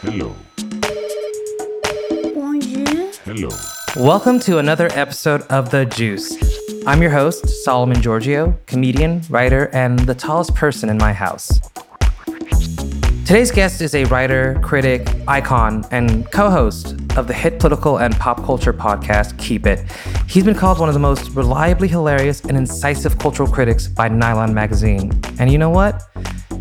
Hello. Bonjour. Hello. Welcome to another episode of The Juice. I'm your host, Solomon Georgio, comedian, writer, and the tallest person in my house. Today's guest is a writer, critic, icon, and co host of the hit political and pop culture podcast, Keep It. He's been called one of the most reliably hilarious and incisive cultural critics by Nylon Magazine. And you know what?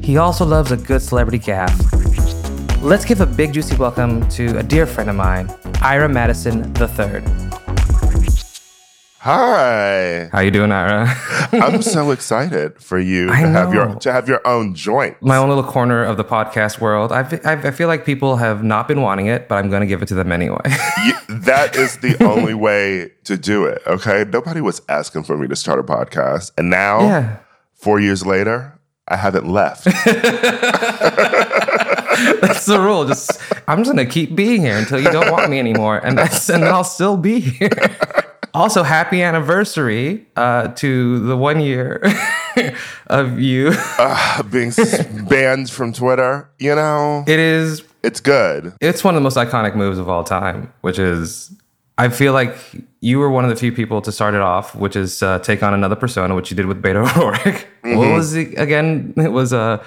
He also loves a good celebrity gaffe. Let's give a big juicy welcome to a dear friend of mine, Ira Madison III. Hi. How you doing, Ira? I'm so excited for you I to have your to have your own joint. My own little corner of the podcast world. I, I I feel like people have not been wanting it, but I'm going to give it to them anyway. That is the only way to do it. Okay. Nobody was asking for me to start a podcast. And now, yeah. four years later, I haven't left. That's the rule. Just I'm just gonna keep being here until you don't want me anymore, and that's and then I'll still be here. Also, happy anniversary uh, to the one year of you. uh, being banned from Twitter, you know, It is. it's good. It's one of the most iconic moves of all time, which is. I feel like you were one of the few people to start it off, which is uh, take on another persona, which you did with Beto O'Rourke. What was it again? It was uh,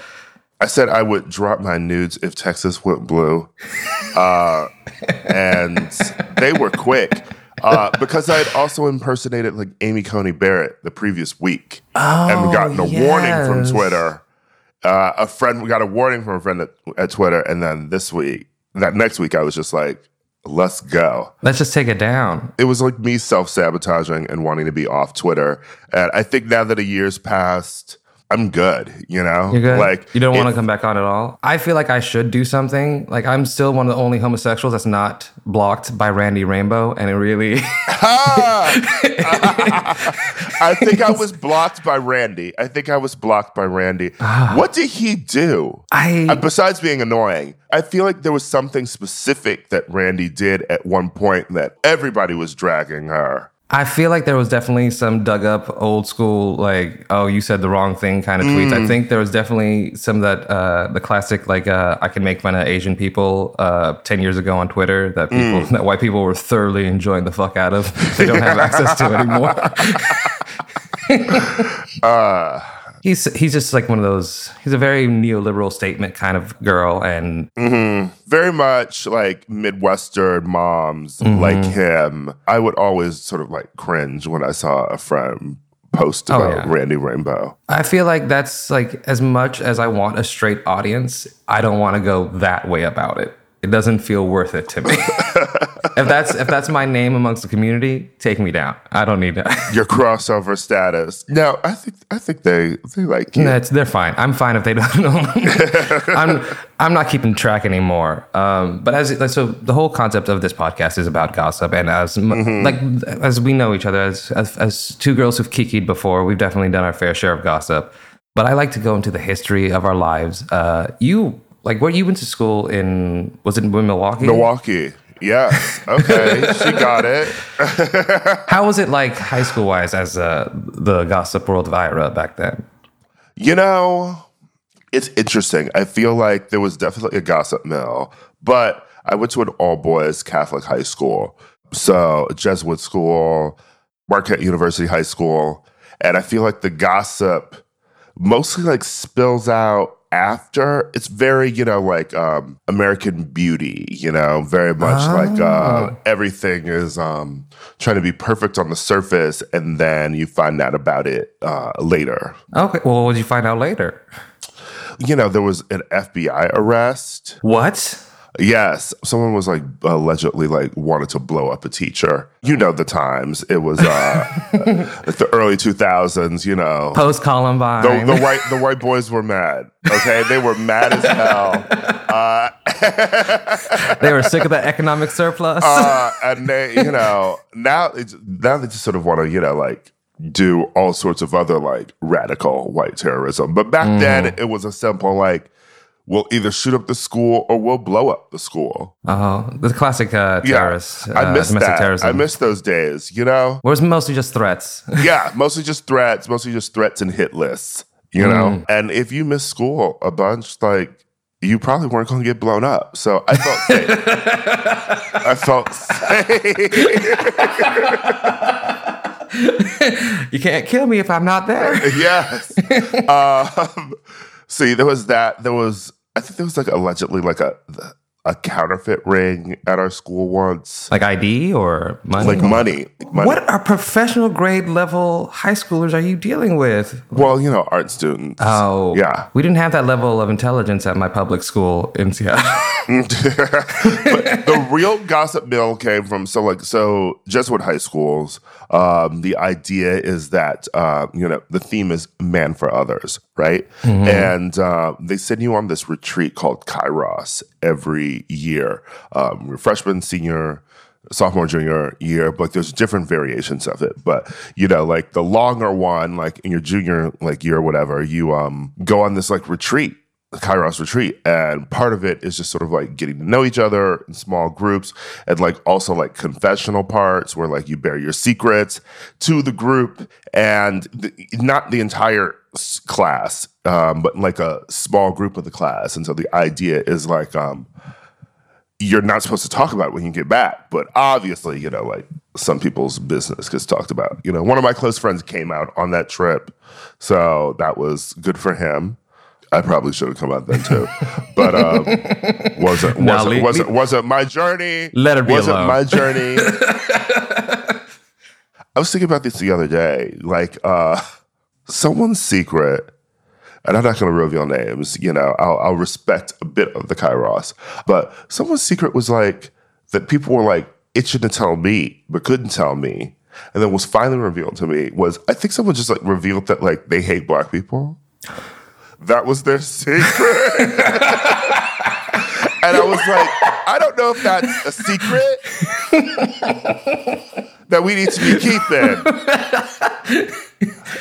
I said I would drop my nudes if Texas went blue. Uh, and they were quick. Uh, because I had also impersonated like Amy Coney Barrett the previous week and gotten a warning from. Twitter. Uh, a friend we got a warning from a friend at, at Twitter, and then this week, that next week, I was just like, "Let's go." let's just take it down. It was like me self sabotaging and wanting to be off Twitter, and I think now that a year's passed, I'm good. You know, You're good. like you don't want to come back on at all. I feel like I should do something. Like I'm still one of the only homosexuals that's not blocked by Randy Rainbow, and it really. I think I was blocked by Randy. I think I was blocked by Randy. what did he do? I Uh, besides being annoying, I feel like there was something specific that Randy did at one point that everybody was dragging her. I feel like there was definitely some dug up old school like oh you said the wrong thing kind of tweets. Mm. I think there was definitely some of that uh, the classic like uh, I can make fun of Asian people uh, ten years ago on Twitter that people Mm. that white people were thoroughly enjoying the fuck out of. They don't have access to anymore. Uh, He's he's just like one of those. He's a very neoliberal statement kind of girl, and very much like Midwestern moms Mm-hmm. like him. I would always sort of like cringe when I saw a friend post Oh, about yeah. Randy Rainbow. I feel like that's like as much as I want a straight audience, I don't want to go that way about it. It doesn't feel worth it to me. if that's if that's my name amongst the community, take me down. I don't need that. Your crossover status. No, I think I think they they like you. That's they're fine. I'm fine if they don't know. I'm I'm not keeping track anymore. Um, but as like, so, the whole concept of this podcast is about gossip, and as m like as we know each other as, as as two girls who've kikied before, we've definitely done our fair share of gossip. But I like to go into the history of our lives. Uh, you like where you went to school in was it in Milwaukee? Milwaukee. Yeah. Okay. she got it. How was it like high school wise as uh, the gossip world of Ira back then? You know, it's interesting. I feel like there was definitely a gossip mill, but I went to an all boys Catholic high school. So, Jesuit school, Marquette University High School. And I feel like the gossip mostly like spills out after it's very you know like um american beauty you know very much like uh everything is um trying to be perfect on the surface and then you find out about it uh later Okay, well, what did you find out later? you know there was an fbi arrest What? Yes someone was like allegedly like wanted to blow up a teacher you know the times it was uh like the early 2000s you know Post Columbine. the, the white the white boys were mad. Okay, they were mad as hell. Uh, they were sick of the economic surplus. uh, and they, you know, now it's, now they just sort of want to, you know, like do all sorts of other like radical white terrorism. But back then, it was a simple like, we'll either shoot up the school or we'll blow up the school. Oh, the classic uh, Yeah, terrorists. I uh, miss that. terrorism. I miss those days. You know, Where it's mostly just threats. yeah, mostly just threats, mostly just threats and hit lists. You know, and if you miss school a bunch, like you probably weren't going to get blown up. So I felt safe. I felt safe. You can't kill me if I'm not there. yes. Um, see, there was that. There was, I think there was like allegedly like a a counterfeit ring at our school once, Like ID or money? like money. money. What are professional grade level high schoolers are you dealing with? Well, you know, art students. Oh, Yeah. We didn't have that level of intelligence at my public school in Seattle. but the real gossip mill came from so like so Jesuit high schools. Um, the idea is that uh, you know the theme is man for others, right? And uh, they send you on this retreat called Kairos every year, um, freshman, senior. Sophomore, junior year, but there's different variations of it. But you know, like the longer one, like in your junior like year, or whatever, you um go on this like retreat Kairos retreat. And part of it is just sort of like getting to know each other in small groups and like also like confessional parts where like you bear your secrets to the group and the, not the entire class, um, but like a small group of the class. And so the idea is like, um, you're not supposed to talk about it when you get back, but obviously, you know, like some people's business gets talked about. You know, one of my close friends came out on that trip, so that was good for him. I probably should have come out then too, but um, wasn't wasn't leave- wasn't, wasn't my journey. Let her be wasn't alone. my journey. I was thinking about this the other day, like uh, someone's secret and I'm not going to reveal names. You know, I'll, I'll respect a bit of the Kairos, but someone's secret was like that people were like itching to tell me, but couldn't tell me, and then was finally revealed to me was I think someone just like revealed that like they hate black people. That was their secret. And I was like, I don't know if that's a secret that we need to be keeping.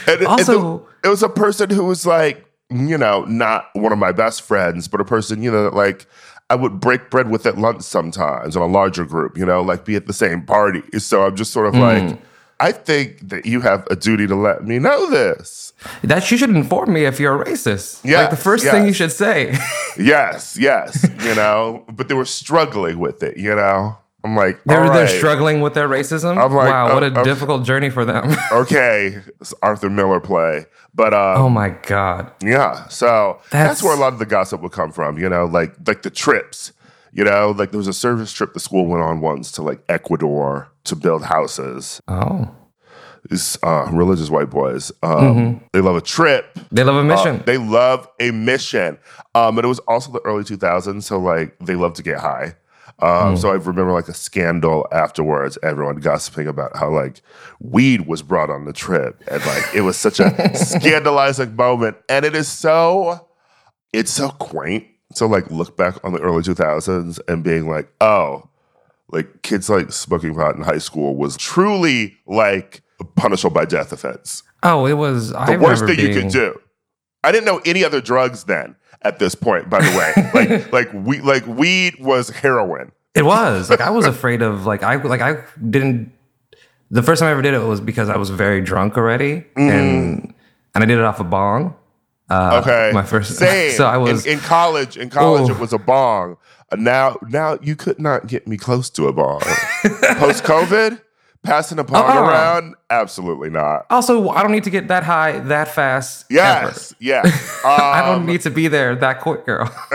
And, and Also- the- it was a person who was like, you know, not one of my best friends, but a person, you know, that like I would break bread with at lunch sometimes in a larger group, you know, like be at the same party. So I'm just sort of hmm. like, I think that you have a duty to let me know this. that you should inform me if you're a racist. like the first thing you should say. Yes, yes, you know, but they were struggling with it, you know. I'm like, They're, all they're struggling with their racism. I'm like, wow, what a uh, uh, difficult journey for them. okay, it's Arthur Miller play, but um, oh my god. Yeah. So that's, That's- where a lot of the gossip would come from, you know, like like the trips. You know, like there was a service trip the school went on once to like Ecuador to build houses. Oh, These uh, religious white boys, um, Mm-hmm. they love a trip. they love a Uh, mission. they love a mission. Um, but it was also the early 2000s, so like they love to get high. Um, So I remember like a scandal afterwards, everyone gossiping about how like weed was brought on the trip, and like it was such a scandalizing moment. And it is so, it's so quaint. So like look back on the early 2000s and being like, oh, like kids like smoking pot in high school was truly like a punishable by death offense oh, it was the I worst thing you could do. I didn't know any other drugs then. At this point, by the way, like like we like weed was heroin. It was like I was afraid of like I like I didn't. The first time I ever did it was because I was very drunk already, and mm-hmm. and I did it off a bong. Uh, Okay, my first. Same. So I was. in, in college. In college, it was a bong. Uh, now, now you could not get me close to a bong. Post COVID, passing a bong Uh-uh. around, absolutely not. also, I don't need to get that high that fast. ever. Yes, yeah. I don't Um, need to be there that quick, girl.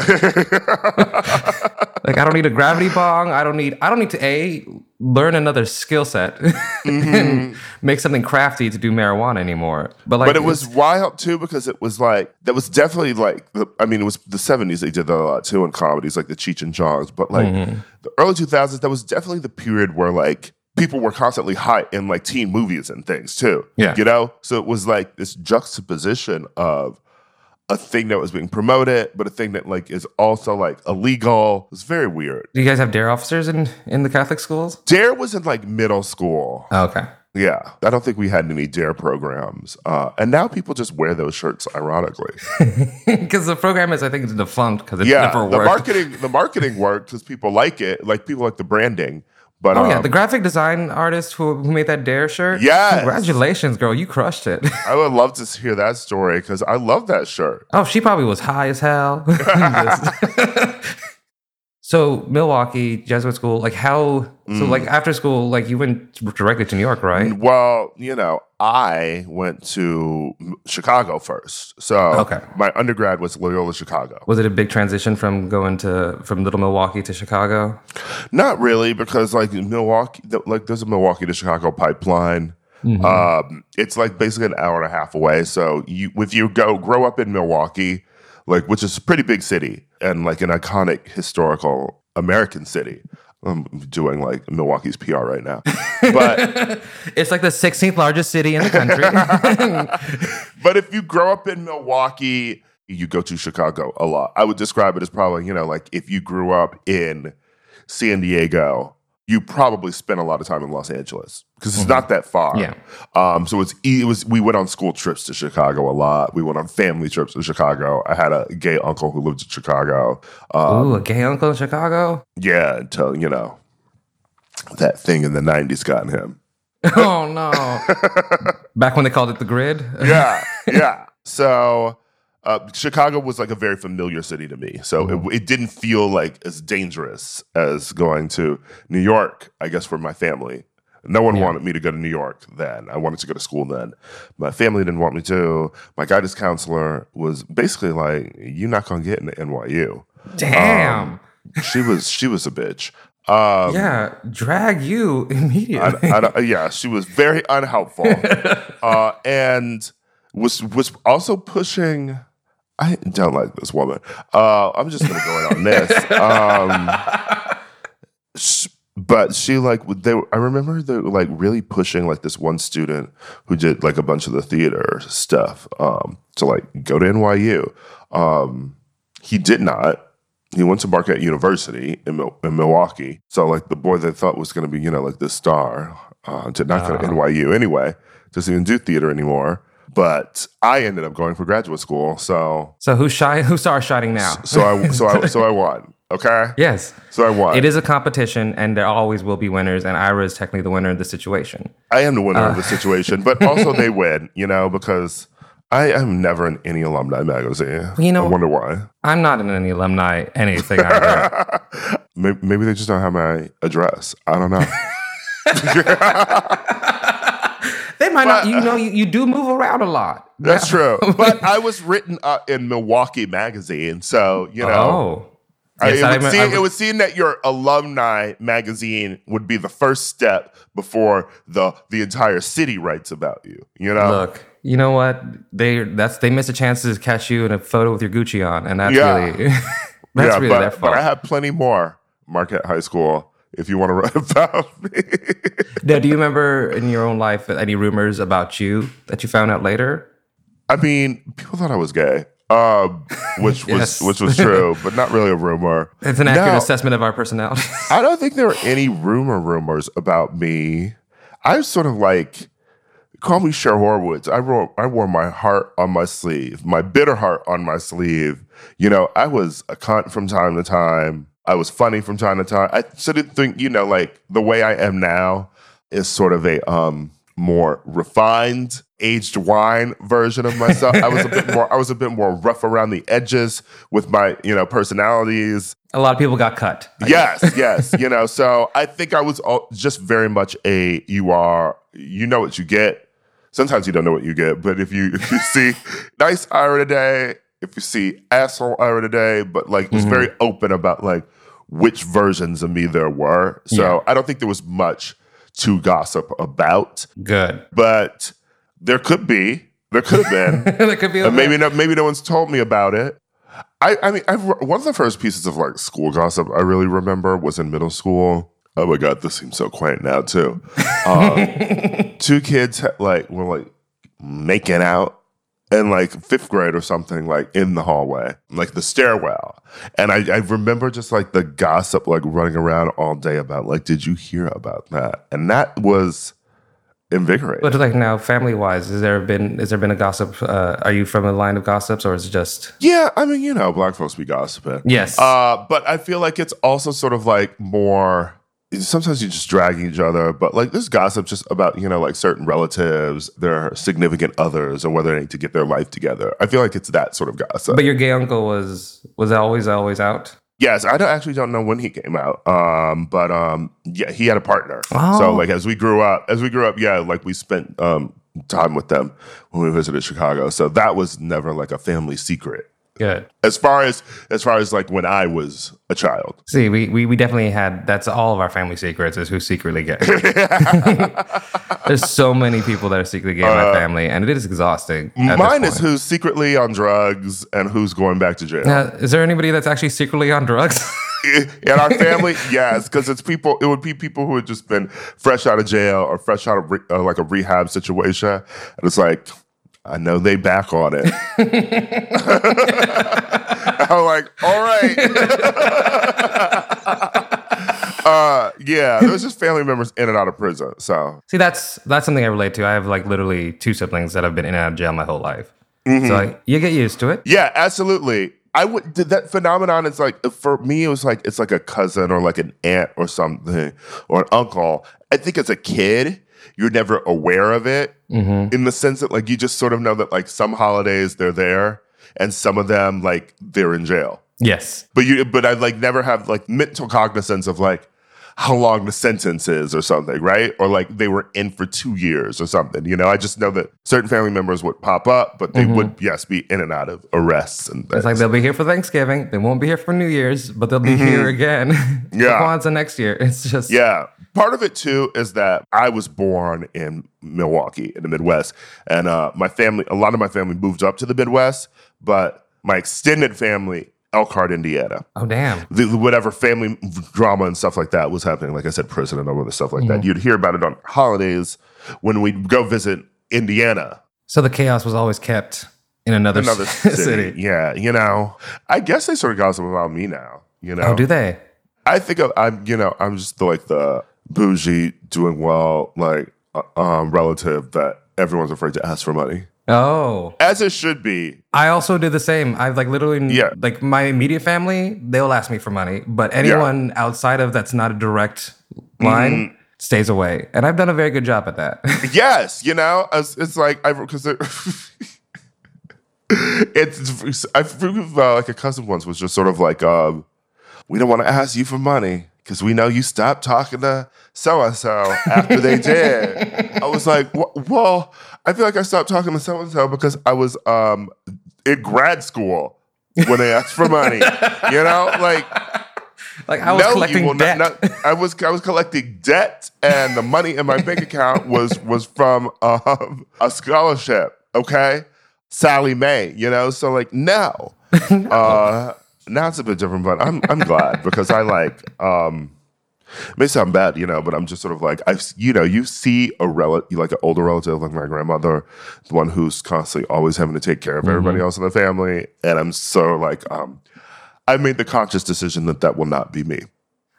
like I don't need a gravity bong. I don't need. I don't need to a learn another skill set and make something crafty to do marijuana anymore. But like, Mm-hmm. but it was wild too because it was like that was definitely like the, I mean it was the seventies they did that a lot too in comedies like the Cheech and Chongs but like Mm-hmm. the early two thousands that was definitely the period where like people were constantly high in like teen movies and things too Yeah. you know so it was like this juxtaposition of a thing that was being promoted but a thing that like is also like illegal it was very weird Do you guys have dare officers in in the Catholic schools? Dare was in like middle school Oh, okay. yeah, I don't think we had any dare programs, uh, and now people just wear those shirts. Ironically, Because the program is, I think, it's defunct because it's yeah, never the marketing the marketing worked because people like it. Like people like the branding, But Oh yeah, um, the graphic design artist who, who made that Dare shirt. Yes. congratulations, girl, you crushed it. I would love to hear that story because I love that shirt. oh, she probably was high as hell. So Milwaukee Jesuit school, like how? Mm. So like after school, like you went directly to New York, right? Well, you know, I went to Chicago first. So Okay. my undergrad was Loyola Chicago. Was it a big transition from going to from Little Milwaukee to Chicago? Not really, because like Milwaukee, like there's a Milwaukee to Chicago pipeline. Um, it's like basically an hour and a half away. So you, if you go grow up in Milwaukee, like which is a pretty big city and like an iconic historical American city. I'm doing like Milwaukee's PR right now, but It's like the 16th largest city in the country. but if you grow up in Milwaukee, you go to Chicago a lot. I would describe it as probably, you know, like if you grew up in San Diego, you probably spent a lot of time in Los Angeles because it's not that far. Yeah. Um, so it's it was we went on school trips to Chicago a lot. We went on family trips to Chicago. I had a gay uncle who lived in Chicago. Um, Ooh, a gay uncle in Chicago? yeah, until you know that thing in the '90s got him. Oh no. Back when they called it the grid? yeah, yeah. So uh, Chicago was like a very familiar city to me. So it, it didn't feel like as dangerous as going to New York, I guess, for my family. No one wanted me to go to New York then. I wanted to go to school then. My family didn't want me to. My guidance counselor was basically like, "You're not gonna get into NYU." Damn. She was she was a bitch. Um, yeah, drag you immediately. I, I, yeah, she was very unhelpful, uh, and was was also pushing. I don't like this woman. Uh, I'm just gonna go in on this. Um, sh- but she like they. I remember they were like really pushing like this one student who did like a bunch of the theater stuff um, to like go to NYU. Um, he did not. He went to Marquette University in, Mil- in Milwaukee. So like the boy they thought was going to be you know like the star uh, did not go to NYU anyway. Doesn't even do theater anymore. But I ended up going for graduate school. So so who's shy who stars shining now? so I so I so I won. Okay. yes. So I won. It is a competition and there always will be winners, and Ira is technically the winner of the situation. I am the winner of the uh. situation, but also they win, you know, because I am never in any alumni magazine. You know- I wonder why. I'm not in any alumni anything either. Maybe, maybe they just don't have my address. I don't know. They might not you know you, you do move around a lot. That's true. But I was written up in Milwaukee magazine, so you know. Oh. I- Yes, it, I would remem- seem, I- it would seem that your alumni magazine would be the first step before the the entire city writes about you. You know, Look, you know what? They that's they missed a chance to catch you in a photo with your Gucci on, and that's Yeah. really that's yeah, really but, their but. I have plenty more Marquette High School. If you want to write about me, now, do you remember in your own life any rumors about you that you found out later? I mean, people thought I was gay, um, which Yes. was which was true, but not really a rumor. It's an accurate No. assessment of our personality. I don't think there were any rumor rumors about me. I was sort of like, call me Cher Horowitz. I wore I wore my heart on my sleeve, my bitter heart on my sleeve. You know, I was a cunt from time to time. I was funny from time to time. I sort of think, you know, like the way I am now is sort of a um more refined, aged wine version of myself. I was a bit more I was a bit more rough around the edges with my, you know, personalities a lot of people got cut. yes, yes. You know, so I think I was all, just very much a you are you know what you get. Sometimes you don't know what you get, but if you if you see nice Ira today, if you see asshole Ira today, but like was very open about like which versions of me there were. So Yeah. I don't think there was much to gossip about, Good. but there could be. There could have been. that could be. Maybe no, maybe no one's told me about it. I, I mean, I've, one of the first pieces of like school gossip I really remember was in middle school. Oh my god, this seems so quaint now too. Um, two kids like were like making out in like fifth grade or something, like in the hallway, like the stairwell. And I, I remember just like the gossip like running around all day about like, did you hear about that? And that was invigorating. But like now, family wise, has there been is there been a gossip? Uh, are you from a line of gossips, or is it just Yeah, I mean, you know, black folks be gossiping. yes? Uh, but I feel like it's also sort of like more sometimes you just drag each other, but like there's gossip just about, you know, like certain relatives, their significant others, or whether they need to get their life together. I feel like it's that sort of gossip. But your gay uncle was was always always out. Yes, I don't, actually don't know when he came out. Um, but um, yeah, he had a partner. Oh. So like as we grew up, as we grew up, yeah, like we spent um time with them when we visited Chicago. So that was never like a family secret. Good. As far as as far as like when I was a child. See, we, we we definitely had that's all of our family secrets is who secretly gay. There's so many people that are secretly gay in my family, and it is exhausting. Mine is who's secretly on drugs and who's going back to jail. Now, is there anybody that's actually secretly on drugs? In our family, yes, because it's people. It would be people who had just been fresh out of jail or fresh out of re, uh, like a rehab situation, and it's like, I know they back on it. I'm like, all right. uh, yeah, there was just family members in and out of prison. So See, that's that's something I relate to. I have like literally two siblings that have been in and out of jail my whole life. Mm-hmm. So like, you get used to it. Yeah, absolutely. I would did that phenomenon is like for me it was like it's like a cousin or like an aunt or something or an uncle. I think as a kid you're never aware of it mm-hmm. in the sense that like you just sort of know that like some holidays they're there and some of them like they're in jail. Yes. But you but I like never have like mental cognizance of like how long the sentence is or something, right? Or like they were in for two years or something. You know, I just know that certain family members would pop up, but they would, yes, be in and out of arrests and things. It's like they'll be here for Thanksgiving. They won't be here for New Year's, but they'll be here again Mm-hmm. Yeah. Kwanzaa next year. It's just Yeah. Part of it too is that I was born in Milwaukee in the Midwest. And uh, my family, a lot of my family moved up to the Midwest, but my extended family, Elkhart, Indiana. Oh damn. The, whatever family drama and stuff like that was happening, like I said, prison and all other stuff like that. You'd hear about it on holidays when we'd go visit Indiana, So the chaos was always kept in another, another city. city. Yeah, you know, I guess they sort of gossip about me now. You know, Oh, do they? I think of, I'm, you know, I'm just the, like the bougie, doing well, like uh, um, relative that everyone's afraid to ask for money, Oh, as it should be. I also do the same. I've like literally, Yeah. like my immediate family, they'll ask me for money, but anyone outside of that's not a direct line Mm-hmm. stays away. And I've done a very good job at that. Yes, you know, it's, it's like I because it's I uh, like a cousin once was just sort of like, um, we don't want to ask you for money because we know you stopped talking to so and so after they did. I was like, well, I feel like I stopped talking to so and so because I was um in grad school when they asked for money. you know, like like I was no, collecting debt. not, not- I was I was collecting debt, and the money in my bank account was was from um, a scholarship. Okay, Sallie Mae. You know, so like no, uh, now it's a bit different, but I'm I'm glad because I like. um it may sound bad, you know, but I'm just sort of like I, you know, you see a relative, like an older relative, like my grandmother, the one who's constantly always having to take care of everybody else in the family, and I'm so like, um, I made the conscious decision that that will not be me.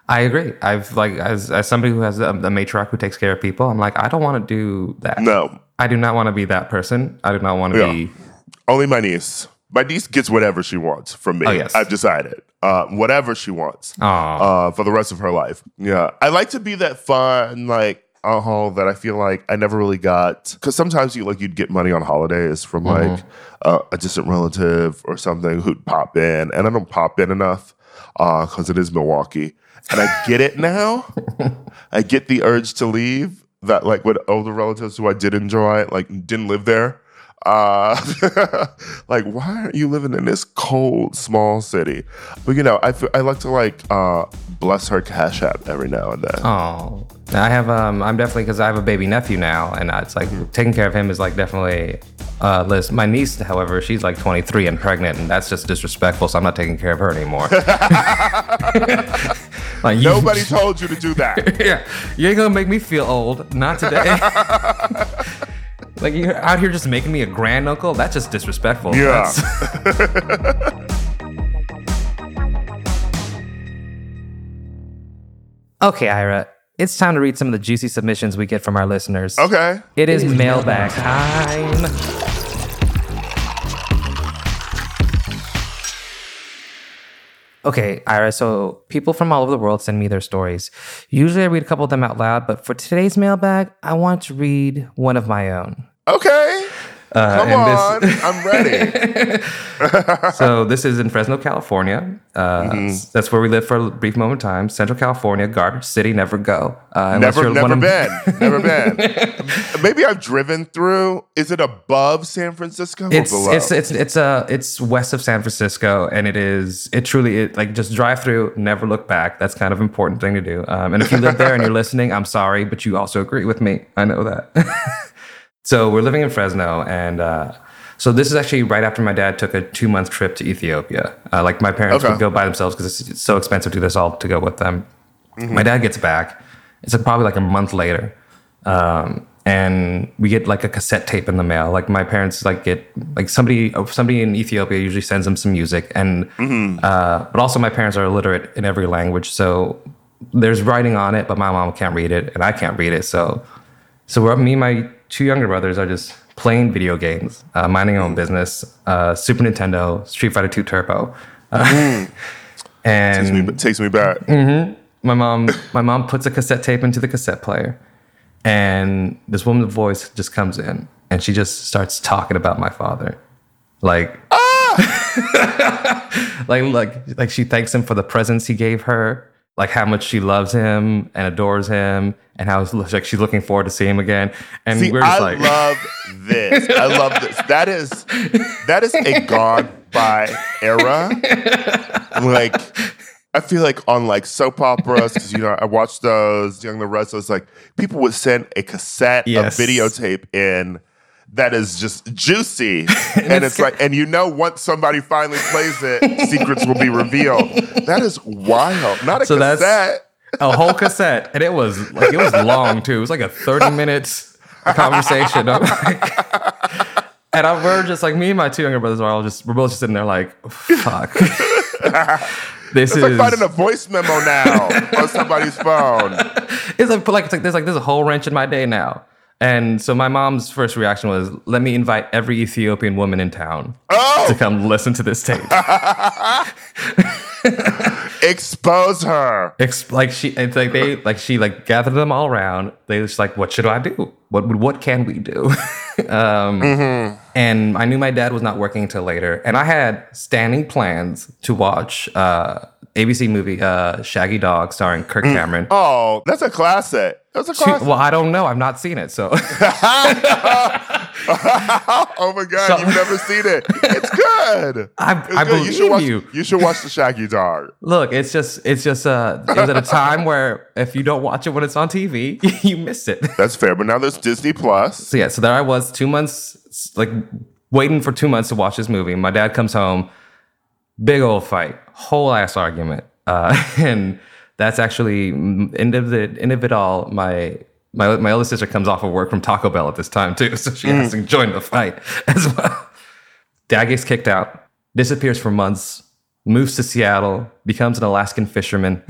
I agree. I've like as as somebody who has a, a matriarch who takes care of people, I'm like I don't want to do that. No, I do not want to be that person. I do not want to Yeah. be. only my niece. My niece gets whatever she wants from me. Oh, yes. I've decided. Uh, whatever she wants uh, for the rest of her life. Yeah. I like to be that fun, like, uh huh, that I feel like I never really got. Because sometimes you like you'd get money on holidays from like uh, a distant relative or something who'd pop in, and I don't pop in enough because it is Milwaukee, and I get it now. I get the urge to leave. That like with older relatives who I did enjoy, like didn't live there. Uh, like why aren't you living in this cold small city? But you know, I I like to like uh, bless her cash app every now and then. Oh, I have. Um, I'm definitely because I have a baby nephew now, and it's like taking care of him is like definitely uh, list. My niece, however, she's like 23 and pregnant, and that's just disrespectful. So I'm not taking care of her anymore. like you, Nobody told you to do that. yeah, you ain't gonna make me feel old. Not today. Like you're out here just making me a grand uncle? That's just disrespectful. Yeah. Okay, Ira. It's time to read some of the juicy submissions we get from our listeners. Okay. It is mailbag time. Okay, Ira, so people from all over the world send me their stories. Usually I read a couple of them out loud, but for today's mailbag, I want to read one of my own. Okay. Uh, Come on. this- I'm ready. so this is in Fresno, California. Uh, That's where we lived for a brief moment of time. Central California, garbage city, never go. Uh, Never, you're one never of- been. Never been. Maybe I've driven through. Is it above San Francisco or It's below? it's it's it's uh it's west of San Francisco, and it is it truly it, like just drive through, never look back. That's kind of important thing to do. Um, and if you live there and you're listening, I'm sorry, but you also agree with me. I know that. So we're living in Fresno, and uh, so this is actually right after my dad took a two month trip to Ethiopia. Uh, like my parents Okay. would go by themselves because it's, it's so expensive to do this all to go with them. My dad gets back. It's like probably like a month later. Um, and we get like a cassette tape in the mail. Like my parents like get like somebody somebody in Ethiopia usually sends them some music, and uh, but also my parents are illiterate in every language, so there's writing on it, but my mom can't read it, and I can't read it. So so we're, me and my two younger brothers are just playing video games, uh, minding our own business. Uh, Super Nintendo, Street Fighter Two Turbo, uh, and takes, me, takes me back. my mom my mom puts a cassette tape into the cassette player and this woman's voice just comes in and she just starts talking about my father. Like like like like she thanks him for the presents he gave her like how much she loves him and adores him and how like she's looking forward to seeing him again and See, we're just I like love this. I love this. That is that is a gone by era. Like I feel like on like soap operas because you know I watched those Young the Restless. Like people would send a cassette Yes. of videotape in that is just juicy, and it's like, and you know, once somebody finally plays it, secrets will be revealed. That is wild. Not a So that's- cassette. a whole cassette, and it was like it was long too. It was like a thirty minutes conversation. I'm like- and I, we're just like me and my two younger brothers are all just we're both just sitting there like fuck. this It's is like finding a voice memo now on somebody's phone. it's like, like, it's like there's like there's a whole wrench in my day now. And so my mom's first reaction was, "Let me invite every Ethiopian woman in town Oh! to come listen to this tape." Expose her. Ex- like she, it's like they, like she, like gathered them all around. They was like, "What should I do? What what can we do?" um, And I knew my dad was not working until later, and I had standing plans to watch uh, ABC movie uh, Shaggy Dog, starring Kirk Cameron. Oh, that's a classic. That's a classic. Well, I don't know. I've not seen it, so oh my god, So- you've never seen it. It's good. I, It's I good. believe you should watch, you. You should watch the Shaggy Dog. Look, it's just, it's just, uh, it was at a time where if you don't watch it when it's on TV, you miss it. That's fair. But now there's Disney Plus. So yeah, so there I was, two months, like waiting for two months to watch this movie. My dad comes home, big old fight, whole ass argument, uh, and that's actually mm, end of the end of it all. My my my older sister comes off of work from Taco Bell at this time too, so she has to join the fight as well. Dad gets kicked out, disappears for months, moves to Seattle, becomes an Alaskan fisherman.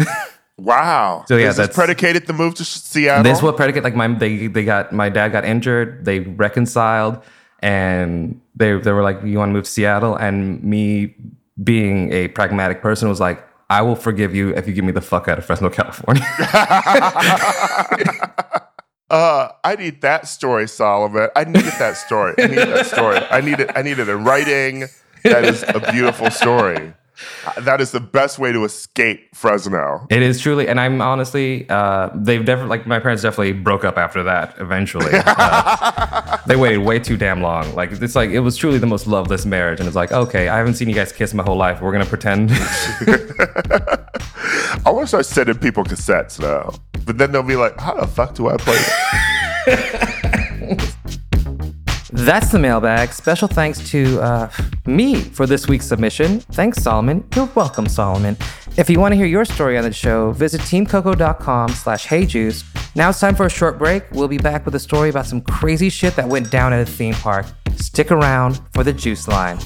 Wow. So, yeah, this that's- predicated the move to Seattle. This what predicate like my they they got my dad got injured. They reconciled, and they they were like, "You want to move to Seattle?" And me being a pragmatic person was like, "I will forgive you if you get me the fuck out of Fresno, California." Uh, I need that story, Solomon. I needed that story. I need that story. I need it. I need it in writing. That is a beautiful story. That is the best way to escape Fresno. it is truly, and I'm honestly, uh, they've definitely like my parents definitely broke up after that. Eventually, Uh, they waited way too damn long. Like it's like it was truly the most loveless marriage, and it's like, okay, I haven't seen you guys kiss my whole life. We're gonna pretend. I want to start sending people cassettes now, but then they'll be like, "How the fuck do I play?" That? That's the mailbag. Special thanks to uh, me for this week's submission. Thanks, Solomon. You're welcome, Solomon. If you want to hear your story on the show, visit teamcoco.com slash heyjuice. Now it's time for a short break. We'll be back with a story about some crazy shit that went down at a theme park. Stick around for the juice line.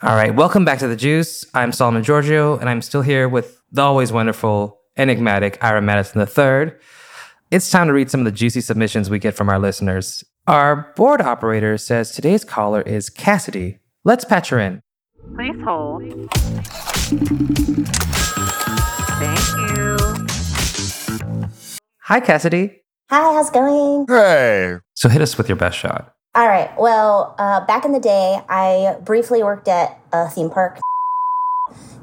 All right, welcome back to the Juice. I'm Solomon Georgio, and I'm still here with the always wonderful, enigmatic Ira Madison III. It's time to read some of the juicy submissions we get from our listeners. Our board operator says today's caller is Cassidy. Let's patch her in. Please hold. Thank you. Hi, Cassidy. Hi, how's it going? Hey. So hit us with your best shot. All right. Well, uh, back in the day, I briefly worked at a theme park.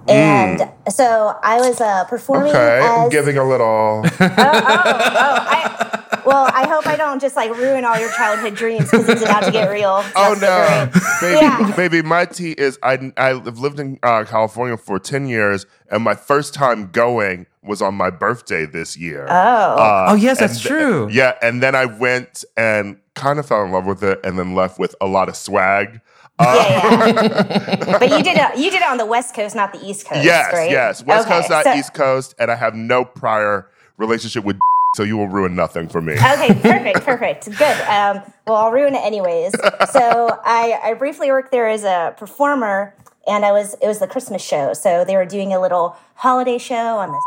And so I was uh, performing Okay. as. Giving a little. oh, oh, oh. I, well, I hope I don't just like ruin all your childhood dreams because it's about to get real. Oh no, baby, Yeah. baby! My tea is I. I've lived in uh, California for ten years, and my first time going was on my birthday this year. Oh. Uh, Oh, yes, that's th- true. Yeah, and then I went and kind of fell in love with it, and then left with a lot of swag. Uh, yeah, yeah. but you did it. You did it on the West Coast, not the East Coast. yes, right? yes, West Okay, Coast, not so- East Coast, and I have no prior relationship with, so you will ruin nothing for me. okay, perfect, perfect, good. Um, well, I'll ruin it anyways. So I, I briefly worked there as a performer, and I was it was the Christmas show. So they were doing a little holiday show on the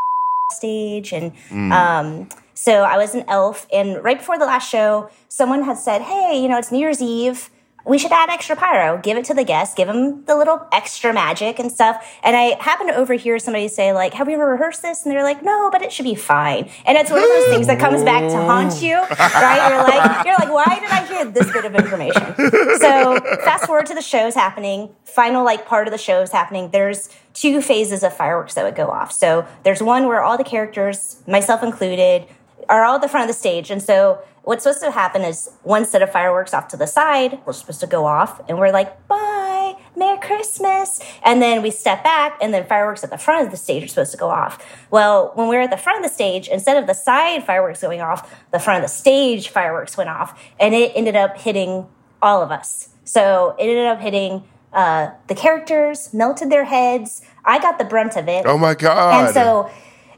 stage, and um, so I was an elf. And right before the last show, someone had said, "Hey, you know, it's New Year's Eve." We should add extra pyro. Give it to the guests. Give them the little extra magic and stuff. And I happened to overhear somebody say, like, "Have we ever rehearsed this?" And they're like, "No, but it should be fine." And it's one of those things that comes back to haunt you, right? You're like, you're like, why did I hear this bit of information? So fast forward to the show's happening. Final like part of the show is happening. There's two phases of fireworks that would go off. So there's one where all the characters, myself included, are all at the front of the stage. And so what's supposed to happen is one set of fireworks off to the side, we're supposed to go off, and we're like, bye, Merry Christmas. And then we step back, and then fireworks at the front of the stage are supposed to go off. Well, when we were at the front of the stage, instead of the side fireworks going off, the front of the stage fireworks went off, and it ended up hitting all of us. So it ended up hitting uh, the characters, melted their heads. I got the brunt of it. Oh my god! And so,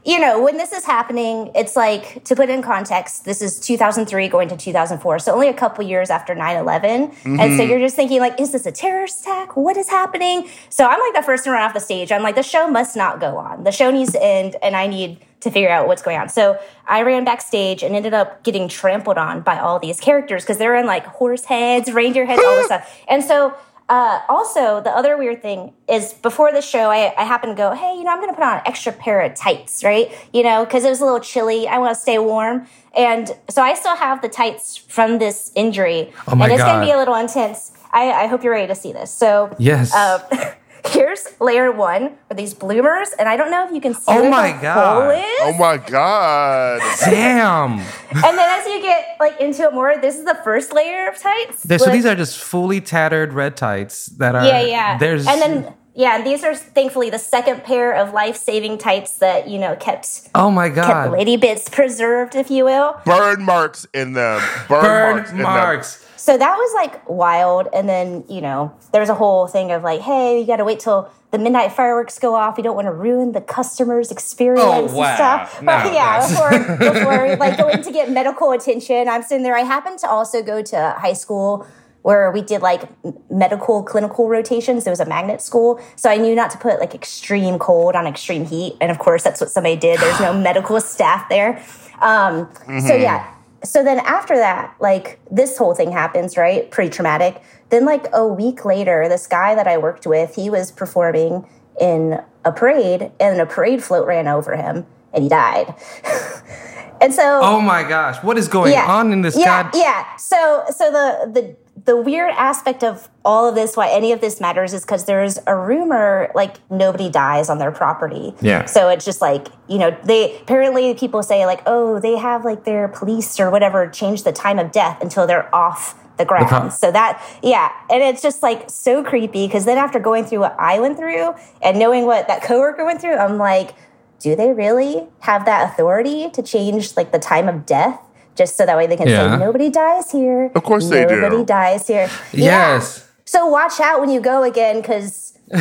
you know, when this is happening, it's like, to put it in context, this is 2003 going to 2004. So only a couple years after 9 11. And so mm-hmm. you're just thinking, like, is this a terrorist attack? What is happening? So I'm like the first to run off the stage. I'm like, the show must not go on. The show needs to end, and I need to figure out what's going on. So I ran backstage and ended up getting trampled on by all these characters because they're in like horse heads, reindeer heads, all this stuff. And so uh, also, the other weird thing is before the show, I, I happened to go, hey, you know, I'm going to put on an extra pair of tights, right? You know, because it was a little chilly. I want to stay warm. And so I still have the tights from this injury. Oh my and it's going to be a little intense. I, I hope you're ready to see this. So, Yes. uh, here's layer one for these bloomers. And I don't know if you can see Oh where my the God. hole is. oh my god! Damn. and then as you get like into it more, this is the first layer of tights. There- so these are just fully tattered red tights that are. Yeah, yeah. There's and then yeah, and these are thankfully the second pair of life saving tights that you know kept Oh my kept god. lady bits preserved, if you will. Burn marks in them. Burn, Burn marks. in them. marks. So that was like wild. And then you know there's a whole thing of like, hey, you got to wait till the midnight fireworks go off. You don't want to ruin the customer's experience Oh, wow. and stuff. No, But yeah, before, before like going to get medical attention, I'm sitting there. I happened to also go to high school where we did like medical clinical rotations. It was a magnet school, so I knew not to put like extreme cold on extreme heat. And of course, that's what somebody did. There's no medical staff there. Um, So yeah. So then after that, like this whole thing happens, right? Pretty traumatic. Then like a week later, this guy that I worked with, he was performing in a parade, and a parade float ran over him, and he died. and so Oh my gosh. What is going on in this yeah, god? Yeah. So so the the the weird aspect of all of this, why any of this matters, is because there's a rumor like nobody dies on their property. Yeah. So it's just like you know they apparently people say like oh they have like their police or whatever change the time of death until they're off the ground. pro- so that yeah, and it's just like so creepy because then after going through what I went through and knowing what that coworker went through, I'm like do they really have that authority to change like the time of death just so that way they can Yeah. say nobody dies here Of course they do. nobody dies here Yeah. Yes. so watch out when you go again because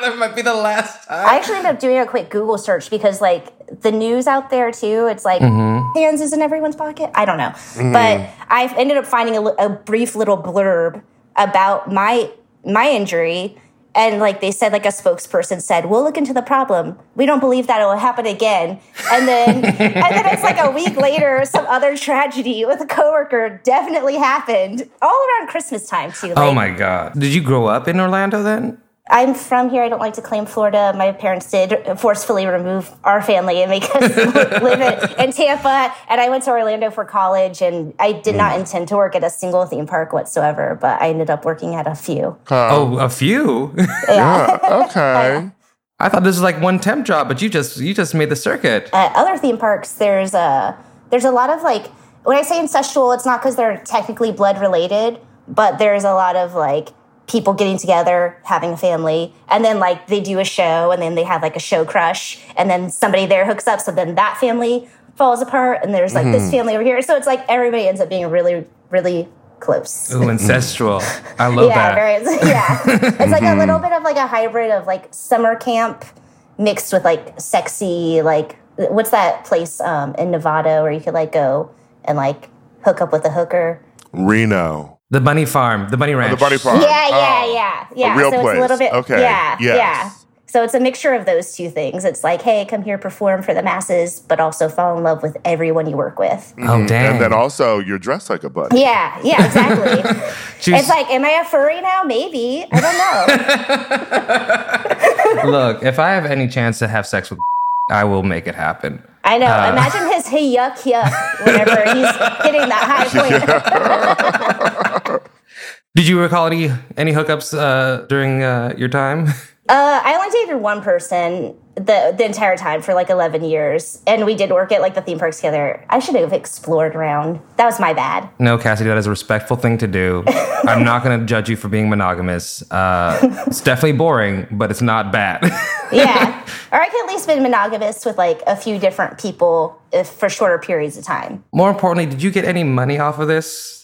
That might be the last time. i actually ended up doing a quick google search because like the news out there too it's like Mm-hmm. hands is in everyone's pocket i don't know but i ended up finding a, a brief little blurb about my my injury and like they said like a spokesperson said we'll look into the problem we don't believe that it will happen again and then and then it's like a week later some other tragedy with a coworker definitely happened all around christmas time too Oh my god. Did you grow up in Orlando then? I'm from here. I don't like to claim florida. My parents did forcefully remove our family and make us live in, in tampa. And i went to orlando for college and i did not mm. intend to work at a single theme park whatsoever but i ended up working at a few. Oh, a few. Yeah, okay. I thought this was like one temp job, but you just you just made the circuit. at other theme parks there's a there's a lot of like when i say incestual it's not because they're technically blood related but there's a lot of like people getting together having a family and then like they do a show and then they have like a show crush and then somebody there hooks up so then that family falls apart and there's like this family over here so it's like everybody ends up being really really close Ooh, ancestral. I love yeah, that. very, yeah. It's like a little bit of like a hybrid of like summer camp mixed with like sexy like what's that place um, in Nevada where you could like go and like hook up with a hooker. Reno. The bunny farm, the bunny ranch. The Bunny Farm. Yeah, yeah, Oh. yeah, yeah. real so it's a little bit Okay, Yeah, yes. yeah. So it's a mixture of those two things. It's like, hey, come here, perform for the masses, but also fall in love with everyone you work with. Oh dang. And then also, you're dressed like a bunny. Yeah, yeah, exactly. It's like, am I a furry now? Maybe. I don't know. Look, if I have any chance to have sex with, I will make it happen. I know. Uh. Imagine his hey yuck yuck whenever he's hitting that high point. Did you recall any any hookups uh, during uh, your time? Uh, I only dated one person the the entire time for like eleven years, and we did work at like the theme parks together. I should have explored around. That was my bad. No, Cassidy, that is a respectful thing to do. I'm not going to judge you for being monogamous. Uh, it's definitely boring, but it's not bad. Yeah, or I could at least been monogamous with like a few different people if, for shorter periods of time. More importantly, did you get any money off of this?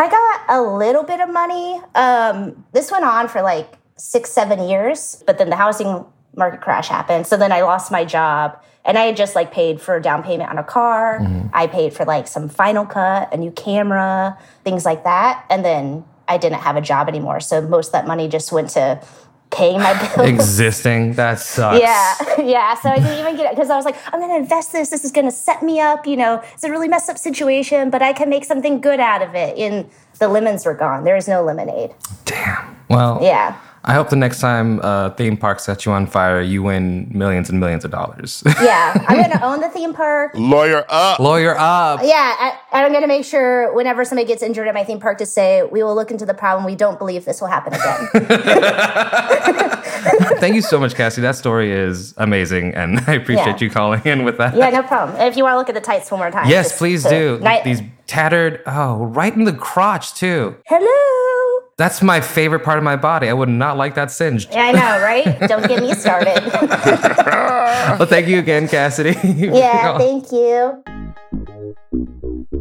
I got a little bit of money. Um, this went on for like six, seven years, but then the housing market crash happened. So then I lost my job and I had just like paid for a down payment on a car. I paid for like some final cut, a new camera, things like that. And then I didn't have a job anymore. So most of that money just went to paying my bills. Existing, that sucks. Yeah, yeah. So I didn't even get it because I was like, I'm going to invest this. This is going to set me up. You know, it's a really messed up situation, but I can make something good out of it. And the lemons were gone. There is no lemonade. Damn. Well, Yeah. I hope the next time uh, theme park sets you on fire, you win millions and millions of dollars. Yeah. I'm going to own the theme park. Lawyer up. Lawyer up. Yeah. I, I'm going to make sure whenever somebody gets injured at my theme park to say, we will look into the problem. We don't believe this will happen again. Thank you so much, Cassie. That story is amazing, and I appreciate Yeah. you calling in with that. yeah, no problem. If you want to look at the tights one more time. Yes, please do. Night- These tattered, oh, right in the crotch, too. Hello. That's my favorite part of my body. I would not like that singed. Yeah, I know, right? Don't get me started. Well, thank you again, Cassidy. yeah, thank you.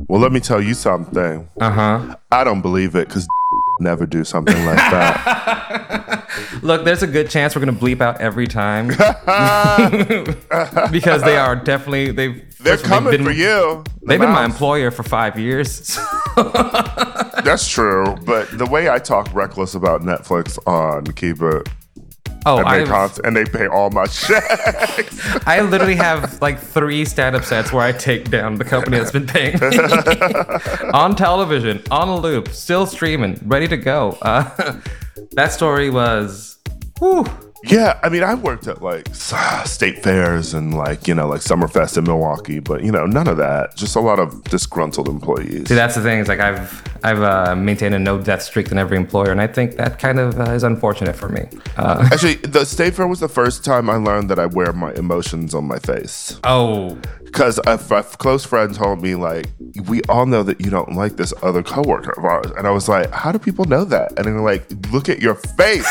Well, let me tell you something. uh huh. I don't believe it because never do something like that. Look, there's a good chance we're gonna bleep out every time because they are definitely they've They're first of all, coming they've been- for you. They've been my employer for five years. That's true, but the way I talk reckless about Netflix on Keep It, oh, and they, and they pay all my checks. I literally have like three stand-up sets where I take down the company that's been paying me on television, on a loop, still streaming, ready to go. Uh, that story was, whew, yeah, I mean, I've worked at like state fairs and like you know like Summerfest in Milwaukee, but you know none of that. Just a lot of disgruntled employees. See, that's the thing. Is like I've I've uh, maintained a no death streak in every employer, and I think that kind of uh, is unfortunate for me. Uh, Actually, the state fair was the first time I learned that I wear my emotions on my face. oh, Because a, a close friend told me, like, we all know that you don't like this other coworker of ours. And I was like, how do people know that? And they're like, look at your face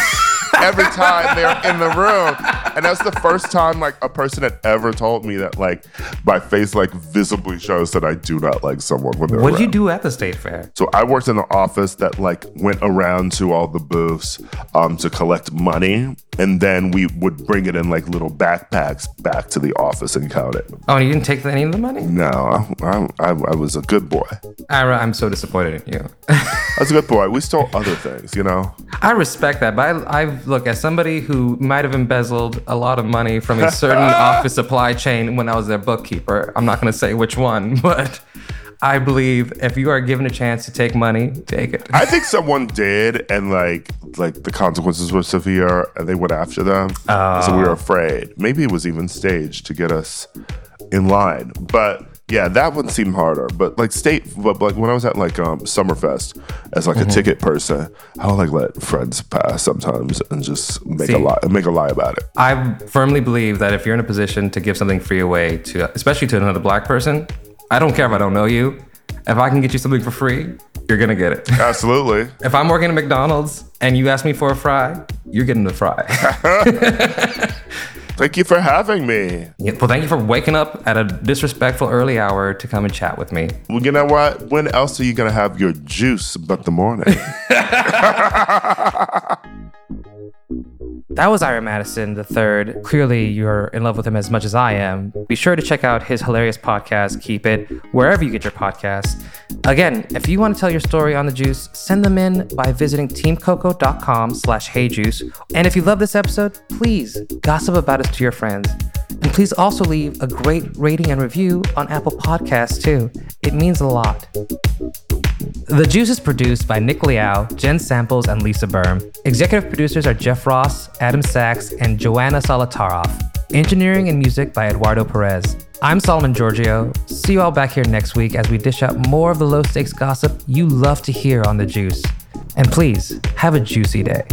every time they're in the room. And that's the first time, like, a person had ever told me that, like, my face, like, visibly shows that I do not like someone when they're what did you do at the state fair? So I worked in the office that like went around to all the booths um, to collect money, and then we would bring it in like little backpacks back to the office and count it. Oh, and you didn't take any of the money? No, I, I, I, I was a good boy. Ira, I'm so disappointed in you. I was a good boy. We stole other things, you know. I respect that, but I, Look as somebody who might have embezzled a lot of money from a certain office supply chain when I was their bookkeeper. I'm not going to say which one, but I believe if you are given a chance to take money, take it. I think someone did, and like like the consequences were severe, and they went after them. So we were ah. afraid. Maybe it was even staged to get us in line. But yeah, that one seemed harder. But like state, but like when I was at like um Summerfest as like a ticket person, I would like let friends pass sometimes and just make See. a lie, make a lie about it. I firmly believe that if you're in a position to give something free away to, especially to another black person, I don't care if I don't know you. If I can get you something for free, you're gonna get it. Absolutely. If I'm working at McDonald's and you ask me for a fry, you're getting the fry. Thank you for having me. Yeah, well, thank you for waking up at a disrespectful early hour to come and chat with me. Well, you know what? When else are you gonna have your juice but the morning? That was Ira Madison the third. Clearly, you're in love with him as much as I am. Be sure to check out his hilarious podcast, Keep It, wherever you get your podcasts. Again, if you want to tell your story on the juice, send them in by visiting teamcoco.com slash heyjuice. And if you love this episode, please gossip about us to your friends. And please also leave a great rating and review on Apple Podcasts too. It means a lot. The Juice is produced by Nick Liao, Jen Samples, and Lisa Berm. Executive producers are Jeff Ross, Adam Sachs, and Joanna Solotaroff. Engineering and music by Eduardo Perez. I'm Solomon Georgio. See you all back here next week as we dish out more of the low stakes gossip you love to hear on The Juice. And please, have a juicy day.